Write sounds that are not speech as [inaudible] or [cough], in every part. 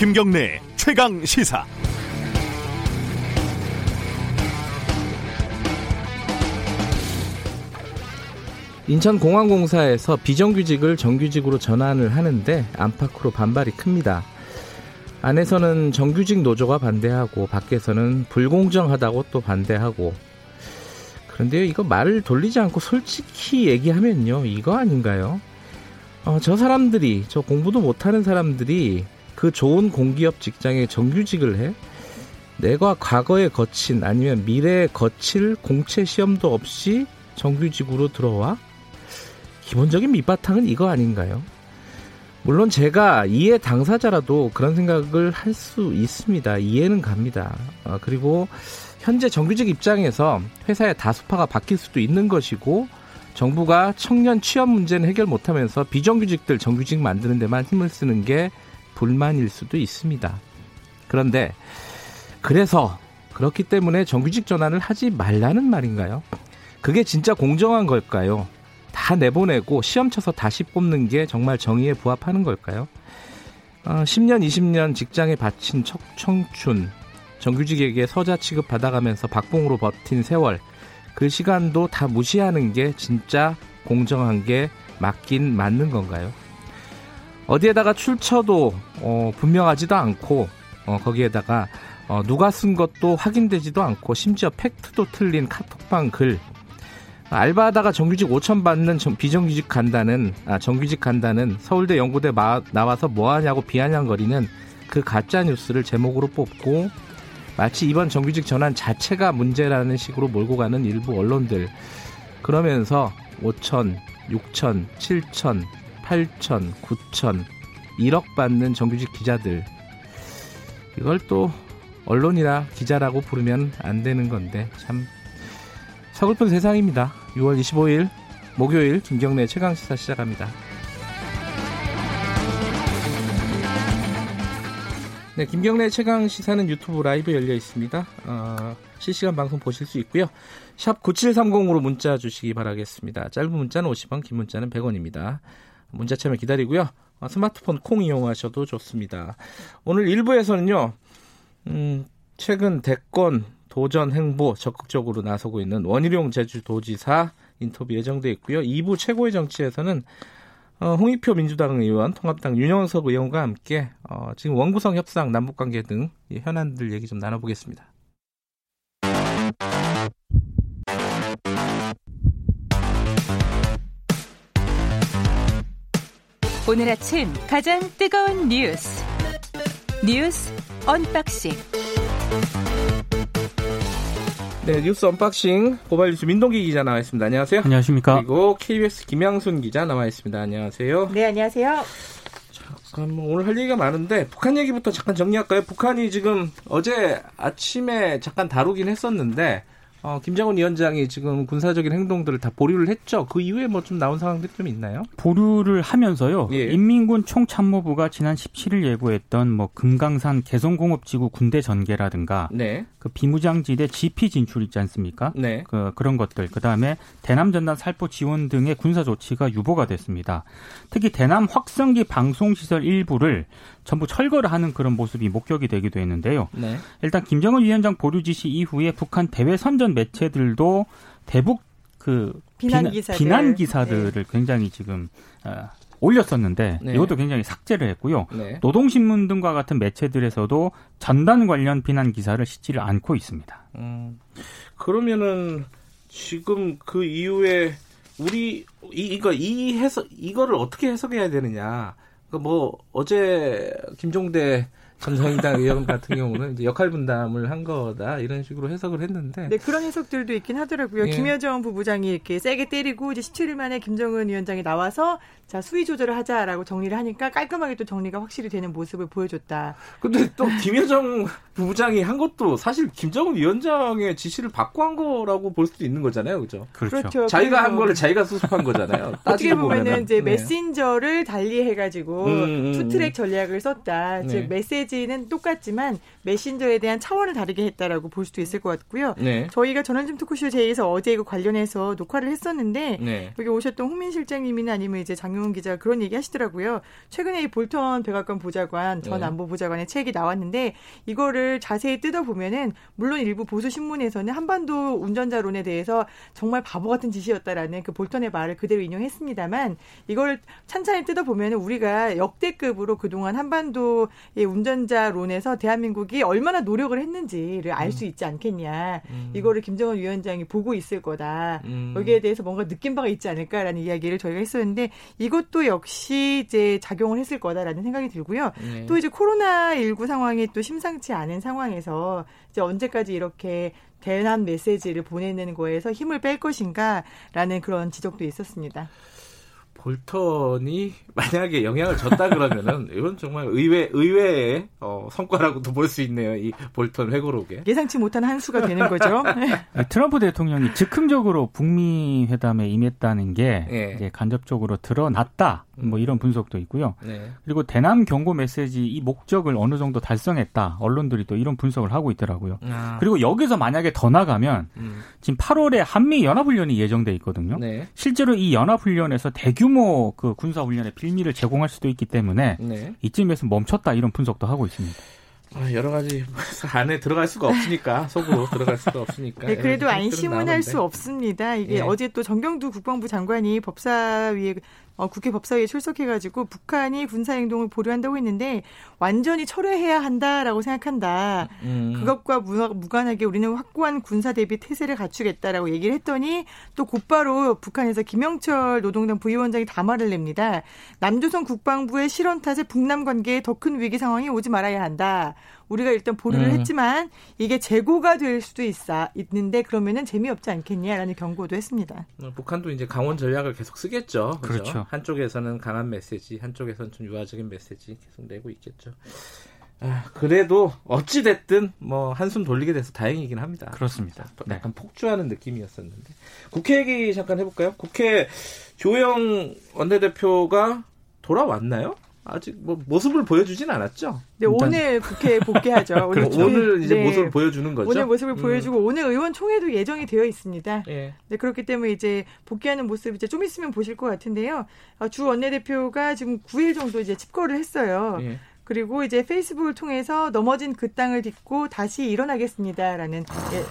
김경래 최강 시사. 인천공항공사에서 비정규직을 정규직으로 전환을 하는데 안팎으로 반발이 큽니다. 안에서는 정규직 노조가 반대하고 밖에서는 불공정하다고 또 반대하고 그런데요 이거 말을 돌리지 않고 솔직히 얘기하면요 이거 아닌가요? 어, 저 사람들이 저 공부도 못하는 사람들이 그 좋은 공기업 직장에 정규직을 해? 내가 과거에 거친 아니면 미래에 거칠 공채 시험도 없이 정규직으로 들어와? 기본적인 밑바탕은 이거 아닌가요? 물론 제가 이해 당사자라도 그런 생각을 할 수 있습니다. 이해는 갑니다. 어, 그리고 현재 정규직 입장에서 회사의 다수파가 바뀔 수도 있는 것이고 정부가 청년 취업 문제는 해결 못하면서 비정규직들 정규직 만드는 데만 힘을 쓰는 게 불만일 수도 있습니다. 그런데 그래서 그렇기 때문에 정규직 전환을 하지 말라는 말인가요? 그게 진짜 공정한 걸까요? 다 내보내고 시험 쳐서 다시 뽑는 게 정말 정의에 부합하는 걸까요? 어, 10년, 20년 직장에 바친 청, 청춘, 정규직에게 서자 취급 받아가면서 박봉으로 버틴 세월, 그 시간도 다 무시하는 게 진짜 공정한 게 맞긴 맞는 건가요? 어디에다가 출처도 어, 분명하지도 않고 어, 거기에다가 어, 누가 쓴 것도 확인되지도 않고 심지어 팩트도 틀린 카톡방 글. 알바하다가 정규직 5천 받는 비정규직 간다는 아, 정규직 간다는 서울대 연구대 마, 나와서 뭐하냐고 비아냥거리는 그 가짜 뉴스를 제목으로 뽑고 마치 이번 정규직 전환 자체가 문제라는 식으로 몰고 가는 일부 언론들. 그러면서 5천, 6천, 7천, 8천, 9천 1억 받는 정규직 기자들 이걸 또 언론이나 기자라고 부르면 안 되는 건데 참 서글픈 세상입니다. 6월 25일 목요일 김경래 최강 시사 시작합니다. 네, 김경래 최강 시사는 유튜브 라이브 열려 있습니다. 어, 실시간 방송 보실 수 있고요. 샵 9730으로 문자 주시기 바라겠습니다. 짧은 문자는 50원, 긴 문자는 100원입니다. 문자 참여 기다리고요. 어, 스마트폰 콩 이용하셔도 좋습니다. 오늘 1부에서는요. 음, 최근 대권 도전 행보 적극적으로 나서고 있는 원희룡 제주도지사 인터뷰 예정돼 있고요. 2부 최고의 정치에서는 어, 홍익표 민주당 의원, 통합당 윤영석 의원과 함께 어, 지금 원구성 협상, 남북관계 등 현안들 얘기 좀 나눠보겠습니다. 오늘 아침 가장 뜨거운 뉴스 뉴스 unboxing 네, 뉴스 unboxing 고발 뉴스 민동기 기자 나와 있습니다. 안녕하세요. 안녕하십니까. 그리고 KBS 김양순 기자 나와 있습니다. 안녕하세요. 네, 안녕하세요. 잠깐 뭐 오늘 할 얘기가 많은데 북한 얘기부터 잠깐 정리할까요? 북한이 지금 어제 아침에 잠깐 다루긴 했었는데 어, 김정은 위원장이 지금 군사적인 행동들을 다 보류를 했죠. 그 이후에 뭐 좀 나온 상황들이 좀 있나요? 보류를 하면서요. 예. 인민군 총참모부가 지난 17일 예고했던 뭐 금강산 개성공업지구 군대 전개라든가 네. 그 비무장지대 GP 진출 있지 않습니까? 네. 그 그런 것들. 그다음에 대남 전단 살포 지원 등의 군사 조치가 유보가 됐습니다. 특히 대남 확성기 방송 시설 일부를 전부 철거를 하는 그런 모습이 목격이 되기도 했는데요. 네. 일단 김정은 위원장 보류 지시 이후에 북한 대외 선전 매체들도 대북 그 비난 기사들. 비난 기사들을 굉장히 지금 어, 올렸었는데 네. 이것도 굉장히 삭제를 했고요. 네. 노동신문 등과 같은 매체들에서도 전단 관련 비난 기사를 싣지를 않고 있습니다. 음, 그러면은 지금 그 이후에 우리 이 이거 이 해석 이거를 어떻게 해석해야 되느냐? 그뭐 어제 김종대 전 정의당 의원 같은 경우는 이제 역할 분담을 한 거다 이런 식으로 해석을 했는데 네, 그런 해석들도 있긴 하더라고요. 예. 김여정 부부장이 이렇게 세게 때리고 이제 17일 만에 김정은 위원장이 나와서 자, 수위 조절을 하자라고 정리를 하니까 깔끔하게 또 정리가 확실히 되는 모습을 보여줬다. 근데 또 김여정 부부장이 한 것도 사실 김정은 위원장의 지시를 받고 한 거라고 볼 수도 있는 거잖아요, 그죠? 그렇죠. 자기가 한 거를 자기가 수습한 거잖아요. 어떻게 보면은. 이제 네. 메신저를 달리해가지고 음, 음, 투트랙 전략을 썼다. 네. 즉 메시지 는 똑같지만 메신저에 대한 차원을 다르게 했다라고 볼 수도 있을 것 같고요. 네. 저희가 전원점 토크쇼 제이에서 어제 이거 관련해서 녹화를 했었는데 네. 여기 오셨던 홍민 실장님이나 아니면 이제 장용훈 기자 그런 얘기 하시더라고요. 최근에 이 볼턴 백악관 보좌관 전 네. 안보 보좌관의 책이 나왔는데 이거를 자세히 뜯어 보면은 물론 일부 보수 신문에서는 한반도 운전자론에 대해서 정말 바보 같은 짓이었다라는 그 볼턴의 말을 그대로 인용했습니다만 이걸 찬찬히 뜯어 보면은 우리가 역대급으로 그동안 한반도의 운전 자론에서 대한민국이 얼마나 노력을 했는지를 알 수 있지 않겠냐. 이거를 김정은 위원장이 보고 있을 거다. 음. 여기에 대해서 뭔가 느낀 바가 있지 않을까라는 이야기를 저희가 했었는데 이것도 역시 이제 작용을 했을 거다라는 생각이 들고요. 네. 또 이제 코로나 19 상황이 또 심상치 않은 상황에서 이제 언제까지 이렇게 대난 메시지를 보내는 거에서 힘을 뺄 것인가라는 그런 지적도 있었습니다. 볼턴이 만약에 영향을 줬다 그러면은 [laughs] 이건 정말 의외 의외의 어, 성과라고도 볼 수 있네요. 이 볼턴 회고록에. 예상치 못한 한 수가 되는 거죠. [laughs] 트럼프 대통령이 즉흥적으로 북미 회담에 임했다는 게 예. 이제 간접적으로 드러났다. 뭐 이런 분석도 있고요. 네. 그리고 대남 경고 메시지 이 목적을 어느 정도 달성했다. 언론들이 또 이런 분석을 하고 있더라고요. 아, 그리고 여기서 만약에 더 나가면 음. 지금 8월에 한미 연합훈련이 예정돼 있거든요. 네. 실제로 이 연합훈련에서 대규모 그 군사훈련의 빌미를 제공할 수도 있기 때문에 네. 이쯤에서 멈췄다 이런 분석도 하고 있습니다. 아, 여러 가지 [laughs] 안에 들어갈 수가 없으니까 속으로 들어갈 수가 없으니까. 네, 그래도 안심은 할. 수 없습니다. 이게 예. 어제 또 정경두 국방부 장관이 법사위에 어, 국회 법사위에 출석해가지고 북한이 군사 행동을 보류한다고 했는데 완전히 철회해야 한다라고 생각한다. 음. 그것과 무- 무관하게 우리는 확고한 군사 대비 태세를 갖추겠다라고 얘기를 했더니 또 곧바로 북한에서 김영철 노동당 부위원장이 담화를 냅니다. 남조선 국방부의 실언 탓에 북남 관계에 더 큰 위기 상황이 오지 말아야 한다. 우리가 일단 보류를 음. 했지만 이게 재고가 될 수도 있어 있는데 그러면은 재미없지 않겠냐라는 경고도 했습니다. 어, 북한도 이제 강원 전략을 계속 쓰겠죠. 그죠? 그렇죠. 한쪽에서는 강한 메시지, 한쪽에서는 좀 유화적인 메시지 계속 내고 있겠죠. 아, 그래도 어찌 됐든 뭐 한숨 돌리게 돼서 다행이긴 합니다. 그렇습니다. 네. 약간 폭주하는 느낌이었었는데 국회 얘기 잠깐 해볼까요? 국회 조영 원내대표가 돌아왔나요? 아직 뭐 모습을 보여주진 않았죠. 네, 일단- 오늘 국회에 복귀하죠. [laughs] 오늘, 그렇죠. 오늘 이제 네. 모습을 보여주는 거죠. 오늘 모습을 음. 보여주고 오늘 의원총회도 예정이 되어 있습니다. 예. 네, 그렇기 때문에 이제 복귀하는 모습 이제 좀 있으면 보실 것 같은데요. 어, 주 원내대표가 지금 9일 정도 이제 집거를 했어요. 예. 그리고 이제 페이스북을 통해서 넘어진 그 땅을 딛고 다시 일어나겠습니다라는 예,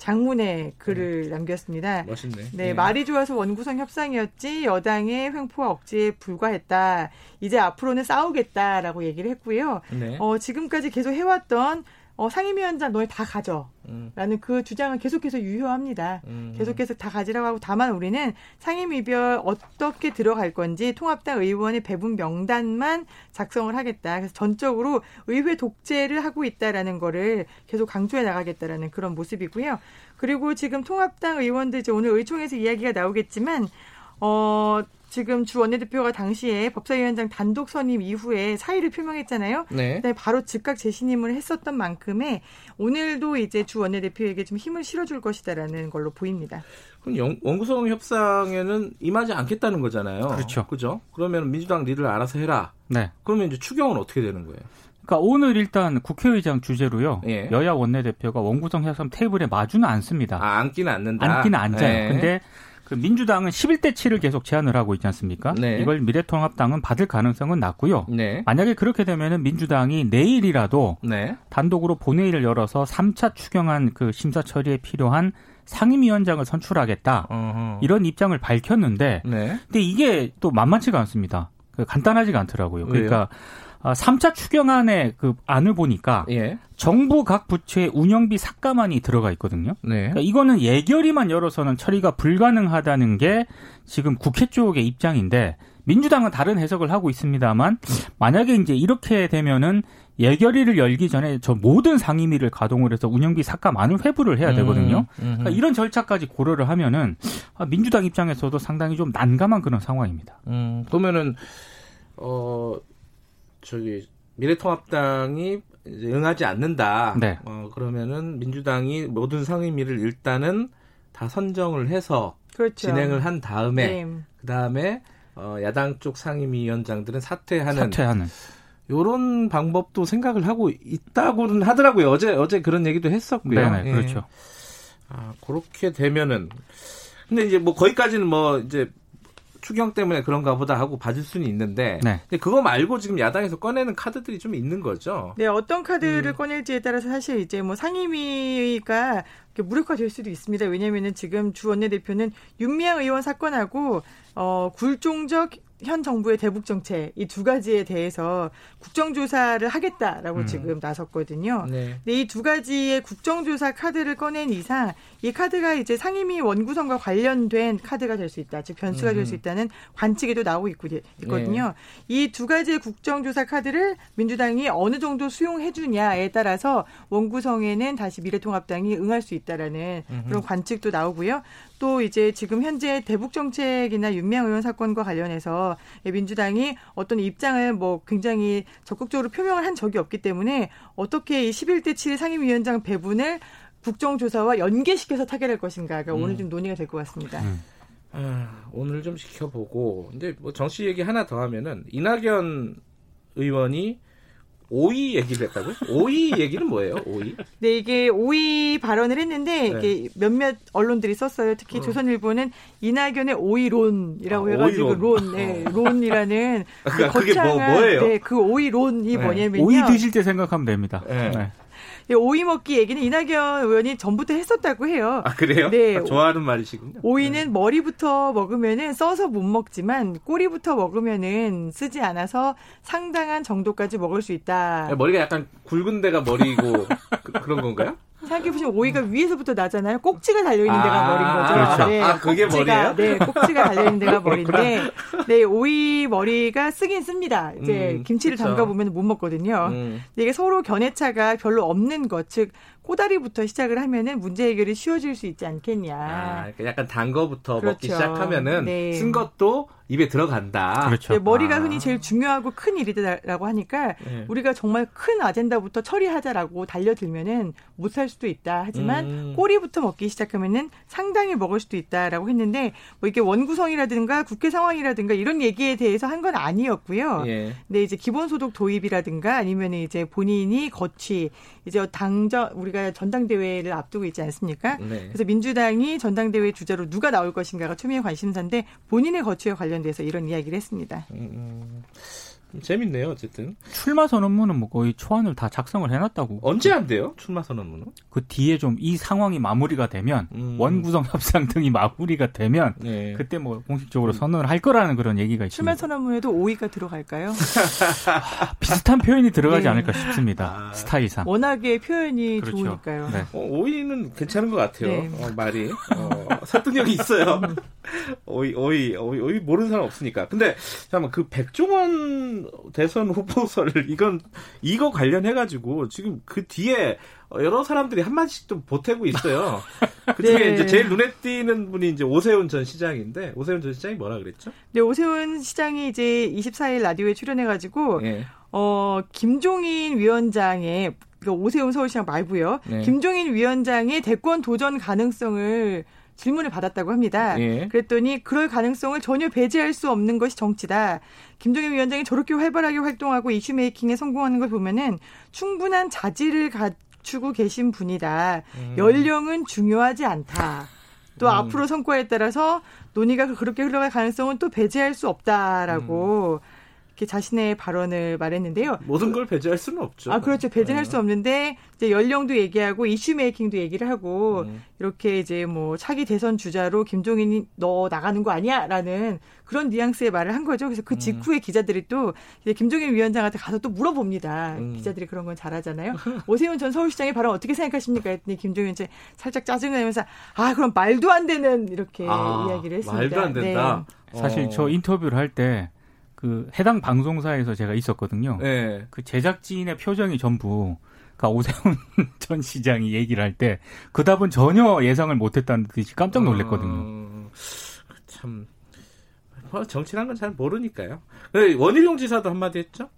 장문의 글을 남겼습니다. 멋있네. 네, 예. 말이 좋아서 원구성 협상이었지 여당의 횡포와 억지에 불과했다. 이제 앞으로는 싸우겠다라고 얘기를 했고요. 네. 어, 지금까지 계속 해왔던 어, 상임위원장 너희 다 가져. 음, 라는 그 주장은 계속해서 유효합니다. 음. 계속해서 다 가지라고 하고 다만 우리는 상임위별 어떻게 들어갈 건지 통합당 의원의 배분 명단만 작성을 하겠다. 그래서 전적으로 의회 독재를 하고 있다라는 거를 계속 강조해 나가겠다라는 그런 모습이고요. 그리고 지금 통합당 의원들 이제 오늘 의총에서 이야기가 나오겠지만 어 지금 주 원내대표가 당시에 법사위원장 단독 선임 이후에 사의를 표명했잖아요. 네. 그다음에 바로 즉각 재신임을 했었던 만큼에 오늘도 이제 주 원내대표에게 좀 힘을 실어줄 것이다라는 걸로 보입니다. 그럼 영- 원구성 협상에는 임하지 않겠다는 거잖아요. 그렇죠. 그죠? 그러면 민주당 리더를 알아서 해라. 네. 그러면 이제 추경은 어떻게 되는 거예요? 그러니까 오늘 일단 국회의장 주재로요. 예. 여야 원내대표가 원구성 협상 테이블에 마주는 않습니다. 아, 앉기는 않는다. 앉기는 앉아요. 예. 근데 그 민주당은 11대 7을 계속 제안을 하고 있지 않습니까? 네. 이걸 미래통합당은 받을 가능성은 낮고요. 네. 만약에 그렇게 되면은 민주당이 내일이라도 네. 단독으로 본회의를 열어서 3차 추경안 그 심사 처리에 필요한 상임위원장을 선출하겠다. 어허. 이런 입장을 밝혔는데 네. 근데 이게 또 만만치가 않습니다. 그 간단하지가 않더라고요. 그러니까 아, 3차 추경안의 그 안을 보니까 예. 정부 각 부처의 운영비 삭감안이 들어가 있거든요. 네. 그러니까 이거는 예결위만 열어서는 처리가 불가능하다는 게 지금 국회 쪽의 입장인데 민주당은 다른 해석을 하고 있습니다만 만약에 이제 이렇게 되면은 예결위를 열기 전에 저 모든 상임위를 가동을 해서 운영비 삭감안을 회부를 해야 되거든요. 음, 음. 그러니까 이런 절차까지 고려를 하면은 아, 민주당 입장에서도 상당히 좀 난감한 그런 상황입니다. 음, 그러면은 어 저기 미래통합당이 이제 응하지 않는다. 네. 어 그러면은 민주당이 모든 상임위를 일단은 다 선정을 해서 그렇죠. 진행을 한 다음에 네. 그 다음에 어, 야당 쪽 상임위원장들은 사퇴하는 사퇴하는. 요런 방법도 생각을 하고 있다고는 하더라고요. 어제 어제 그런 얘기도 했었고요. 네, 예. 그렇죠. 아, 그렇게 되면은 근데 이제 뭐 거기까지는 뭐 이제 추경 때문에 그런가 보다 하고 봐줄 수는 있는데 네. 근데 그거 말고 지금 야당에서 꺼내는 카드들이 좀 있는 거죠. 네, 어떤 카드를 음. 꺼낼지에 따라서 사실 이제 뭐 상임위가 무력화될 수도 있습니다. 왜냐하면은 지금 주 원내대표는 윤미향 의원 사건하고 어 굴종적 현 정부의 대북 정책 이 두 가지에 대해서 국정조사를 하겠다라고 음. 지금 나섰거든요. 네. 근데 이 두 가지의 국정조사 카드를 꺼낸 이상 이 카드가 이제 상임위 원구성과 관련된 카드가 될 수 있다. 즉 변수가 될수 음. 있다는 관측에도 나오고 있고, 있거든요. 이두 가지의 국정조사 카드를 민주당이 어느 정도 수용해 주냐에 따라서 원구성에는 다시 미래통합당이 응할 수 있다라는 그런 관측도 나오고요. 또 이제 지금 현재 대북 정책이나 윤미향 의원 사건과 관련해서 민주당이 어떤 입장을 뭐 굉장히 적극적으로 표명을 한 적이 없기 때문에 어떻게 이 11대 7 상임위원장 배분을 국정조사와 연계시켜서 타결할 것인가가 오늘 좀 논의가 될 것 같습니다. 음. 아, 오늘 좀 지켜보고 근데 뭐 정치 얘기 하나 더 하면은 이낙연 의원이 오이 얘기를 했다고요? 오이 얘기는 뭐예요? 오이? 네, 이게 오이 발언을 했는데 네. 이게 몇몇 언론들이 썼어요. 특히 조선일보는 이낙연의 오이론이라고 아, 해가지고 오이론. 론, 네, 론이라는 그 [laughs] 그러니까 그게 뭐- 거창한 뭐예요? 네, 그 오이론이 네. 뭐냐면요. 오이 드실 때 생각하면 됩니다. 네. 네. 이 오이 먹기 얘기는 이낙연 의원이 전부터 했었다고 해요. 아 그래요? 네. 아, 좋아하는 말이시군요. 오이는 머리부터 먹으면은 써서 못 먹지만 꼬리부터 먹으면은 쓰지 않아서 상당한 정도까지 먹을 수 있다. 네, 머리가 약간 굵은 데가 머리고 [laughs] 그, 런 건가요? 생각해보시면 오이가 위에서부터 나잖아요. 꼭지가 달려있는 아, 데가 머리인 거죠. 그렇죠. 아, 그게 꼭지가, 머리예요? 네, 꼭지가 달려있는 데가 [laughs] 머리인데, 네, 오이 머리가 쓰긴 씁니다. 이제 음, 김치를 그쵸. 담가보면 못 먹거든요. 음. 근데 이게 서로 견해차가 별로 없는 것, 즉 꼬다리부터 시작을 하면은 문제 해결이 쉬워질 수 있지 않겠냐. 아, 그러니까 약간 단 거부터 먹기 그렇죠. 시작하면은 네. 쓴 것도 입에 들어간다. 그렇죠. 네, 머리가 아. 흔히 제일 중요하고 큰 일이다라고 하니까 네. 우리가 정말 큰 아젠다부터 처리하자라고 달려들면은 못 살 수도 있다. 하지만 음. 꼬리부터 먹기 시작하면은 상당히 먹을 수도 있다라고 했는데 뭐 이게 원구성이라든가 국회 상황이라든가 이런 얘기에 대해서 한 건 아니었고요. 예. 근데 이제 기본소득 도입이라든가 아니면 이제 본인이 거취 이제 당전 우리가 전당대회를 앞두고 있지 않습니까? 네. 그래서 민주당이 전당대회 주자로 누가 나올 것인가가 초미의 관심사인데 본인의 거취에 관련돼서 이런 이야기를 했습니다. 음, 음. 좀 재밌네요, 어쨌든. 출마 선언문은 뭐 거의 초안을 다 작성을 해놨다고. 언제 한대요? 출마 선언문은? 그 뒤에 좀 이 상황이 마무리가 되면 음. 원구성 협상 등이 마무리가 되면 네. 그때 뭐 공식적으로 선언을 할 거라는 그런 얘기가 출마 있습니다. 선언문에도 오이가 들어갈까요? 비슷한 표현이 들어가지 [laughs] 네. 않을까 싶습니다. 아. 스타일상. 워낙에 표현이 그렇죠. 좋으니까요. 네. 어, 오이는 괜찮은 것 같아요. 네. 어, 말이. 어, 설득력이 있어요. [laughs] 오이, 오이, 오이, 오이 모르는 사람 없으니까. 근데, 잠깐만, 그 백종원 대선 후보설을, 이건, 이거 관련해 가지고, 지금 그 뒤에 여러 사람들이 한 마디씩 좀 보태고 있어요. [laughs] 그 중에 네. 이제 제일 눈에 띄는 분이 이제 오세훈 전 시장인데, 오세훈 전 시장이 뭐라 그랬죠? 네, 오세훈 시장이 이제 24일 라디오에 출연해 가지고 예. 어 김종인 위원장의 그 오세훈 서울시장 말고요. 네. 김종인 위원장의 대권 도전 가능성을 질문을 받았다고 합니다. 예. 그랬더니 그럴 가능성을 전혀 배제할 수 없는 것이 정치다. 김종인 위원장이 저렇게 활발하게 활동하고 이슈 메이킹에 성공하는 걸 보면은 충분한 자질을 갖추고 계신 분이다. 음. 연령은 중요하지 않다. 또 앞으로 성과에 따라서 논의가 그렇게 흘러갈 가능성은 또 배제할 수 없다라고 이렇게 자신의 발언을 말했는데요. 모든 걸 배제할 수는 없죠. 아, 그렇죠. 배제할 수 없는데, 이제 연령도 얘기하고, 이슈 메이킹도 얘기를 하고, 음. 이렇게 이제 뭐, 차기 대선 주자로 김종인이 너 나가는 거 아니야? 라는 그런 뉘앙스의 말을 한 거죠. 그래서 그 직후에 기자들이 또, 이제 김종인 위원장한테 가서 또 물어봅니다. 음. 기자들이 그런 건 잘하잖아요. 오세훈 전 서울시장의 발언 어떻게 생각하십니까? 했더니 김종인 이제 살짝 짜증을 내면서, 아, 그럼 말도 안 되는, 이렇게 아, 이야기를 했습니다. 말도 안 된다. 사실 어. 저 인터뷰를 할 때 그 해당 방송사에서 제가 있었거든요. 네. 그 제작진의 표정이 전부 그러니까 오세훈 [laughs] 전 시장이 얘기를 할 때 그 답은 전혀 예상을 못했다는 듯이 깜짝 놀랐거든요. 어, 참뭐 정치란 건 잘 모르니까요. 네, 원희룡 지사도 한마디 했죠.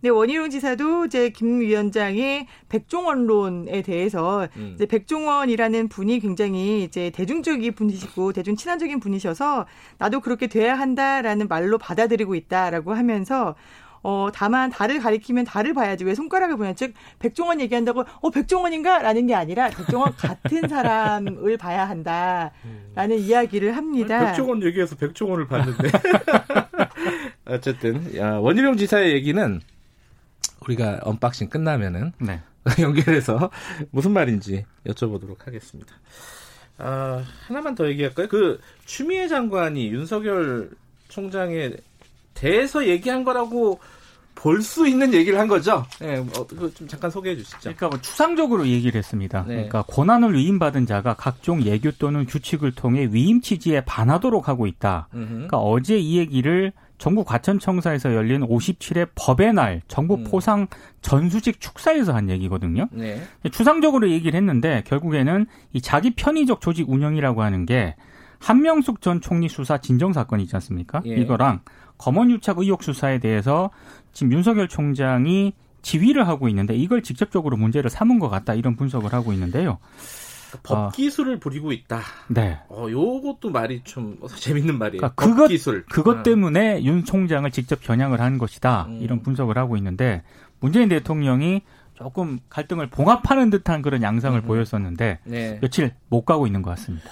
네, 원희룡 지사도 이제 김 위원장의 백종원론에 대해서 음. 이제 백종원이라는 분이 굉장히 이제 대중적인 분이시고 대중 친화적인 분이셔서 나도 그렇게 돼야 한다라는 말로 받아들이고 있다라고 하면서 어, 다만 달을 가리키면 달을 봐야지 왜 손가락을 보냐. 즉, 백종원 얘기한다고, 어, 백종원인가? 라는 게 아니라 백종원 같은 사람을 봐야 한다. 라는 이야기를 합니다. 백종원 얘기해서 백종원을 봤는데. [laughs] [laughs] 어쨌든, 야, 원희룡 지사의 얘기는 우리가 unboxing 끝나면은 네. [laughs] 연결해서 무슨 말인지 여쭤보도록 하겠습니다. 아, 하나만 더 얘기할까요? 그 추미애 장관이 윤석열 총장에 대해서 얘기한 거라고 볼 수 있는 얘기를 한 거죠. 네, 어, 좀 잠깐 소개해 주시죠. 그러니까 뭐 추상적으로 얘기를 했습니다. 네. 그러니까 고난을 위임받은 자가 각종 예규 또는 규칙을 통해 위임 취지에 반하도록 하고 있다. 음흠. 그러니까 어제 이 얘기를 정부 과천청사에서 열린 57회 법의 날 정부 음. 포상 전수직 축사에서 한 얘기거든요. 네. 추상적으로 얘기를 했는데 결국에는 이 자기 편의적 조직 운영이라고 하는 게 한명숙 전 총리 수사 진정 사건 있지 않습니까? 예. 이거랑 검언유착 의혹 수사에 대해서 지금 윤석열 총장이 지휘를 하고 있는데 이걸 직접적으로 문제를 삼은 것 같다 이런 분석을 하고 있는데요. 법 아. 기술을 부리고 있다. 네. 어, 요것도 말이 좀 재밌는 말이에요. 그러니까 법 그것- 기술. 그것 어. 때문에 윤 총장을 직접 겨냥을 한 것이다. 음. 이런 분석을 하고 있는데 문재인 대통령이 조금 갈등을 봉합하는 듯한 그런 양상을 음. 보였었는데 네. 며칠 못 가고 있는 것 같습니다.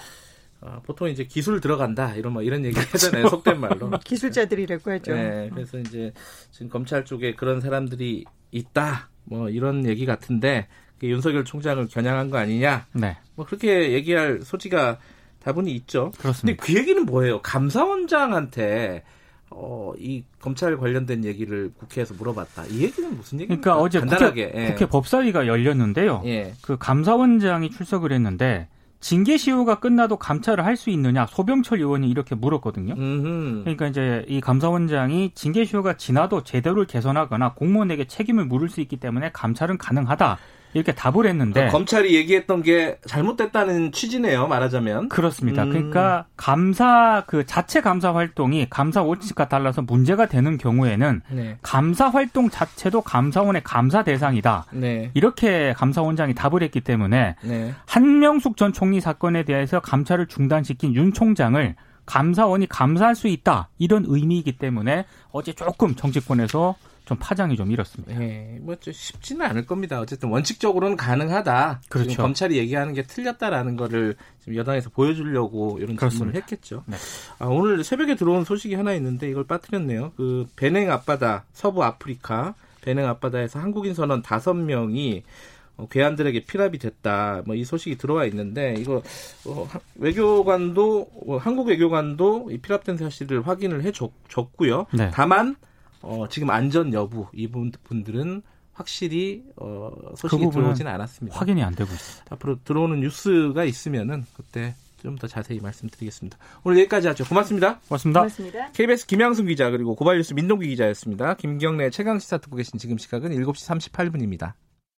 어, 보통 이제 기술 들어간다 이런 뭐 이런 얘기 하잖아요. 속된 말로. [laughs] 기술자들이라고 하죠. 네, 그래서 이제 지금 검찰 쪽에 그런 사람들이 있다. 뭐 이런 얘기 같은데 그게 윤석열 총장을 겨냥한 거 아니냐? 네. 뭐 그렇게 얘기할 소지가 다분히 있죠. 근데 그렇습니다. 그 얘기는 뭐예요? 감사원장한테 어, 이 검찰 관련된 얘기를 국회에서 물어봤다. 이 얘기는 무슨 얘기입니까? 그러니까 어제 간단하게. 국회, 예. 국회 법사위가 열렸는데요. 예. 그 감사원장이 출석을 했는데 징계 시효가 끝나도 감찰을 할 수 있느냐 소병철 의원이 이렇게 물었거든요. 음흠. 그러니까 이제 이 감사원장이 징계 시효가 지나도 제도를 개선하거나 공무원에게 책임을 물을 수 있기 때문에 감찰은 가능하다 이렇게 답을 했는데 검찰이 얘기했던 게 잘못됐다는 취지네요. 말하자면. 그렇습니다. 음. 그러니까 감사 그 자체 감사 활동이 감사 원칙과 달라서 문제가 되는 경우에는 네. 감사 활동 자체도 감사원의 감사 대상이다. 네. 이렇게 감사원장이 답을 했기 때문에 네. 한명숙 전 총리 사건에 대해서 감찰을 중단시킨 윤 총장을 감사원이 감사할 수 있다 이런 의미이기 때문에 어제 조금 정치권에서 좀 파장이 좀 일었습니다. 네, 뭐좀 쉽지는 않을 겁니다. 어쨌든 원칙적으로는 가능하다. 그렇죠. 검찰이 얘기하는 게 틀렸다라는 거를 지금 여당에서 보여주려고 이런 질문을 그렇습니다. 했겠죠. 네. 아, 오늘 새벽에 들어온 소식이 하나 있는데 이걸 빠뜨렸네요. 그 베냉 앞바다, 서부 아프리카 베냉 앞바다에서 한국인 선원 다섯 명이 어, 괴한들에게 피랍이 됐다. 뭐 이 소식이 들어와 있는데 이거 어, 하- 외교관도 어, 한국 외교관도 이 피랍된 사실을 확인을 해 줬, 줬고요. 네. 다만 어, 지금 안전 여부 이 분- 분들은 확실히 어, 소식이 그 들어오진 않았습니다. 확인이 안 되고 있습니다. 앞으로 들어오는 뉴스가 있으면은 그때 좀 더 자세히 말씀드리겠습니다. 오늘 여기까지 하죠. 고맙습니다. 고맙습니다. 고맙습니다. KBS 김양순 기자 그리고 고발뉴스 민동기 기자였습니다. 김경래 최강 시사 듣고 계신 지금 시각은 7시 38분입니다.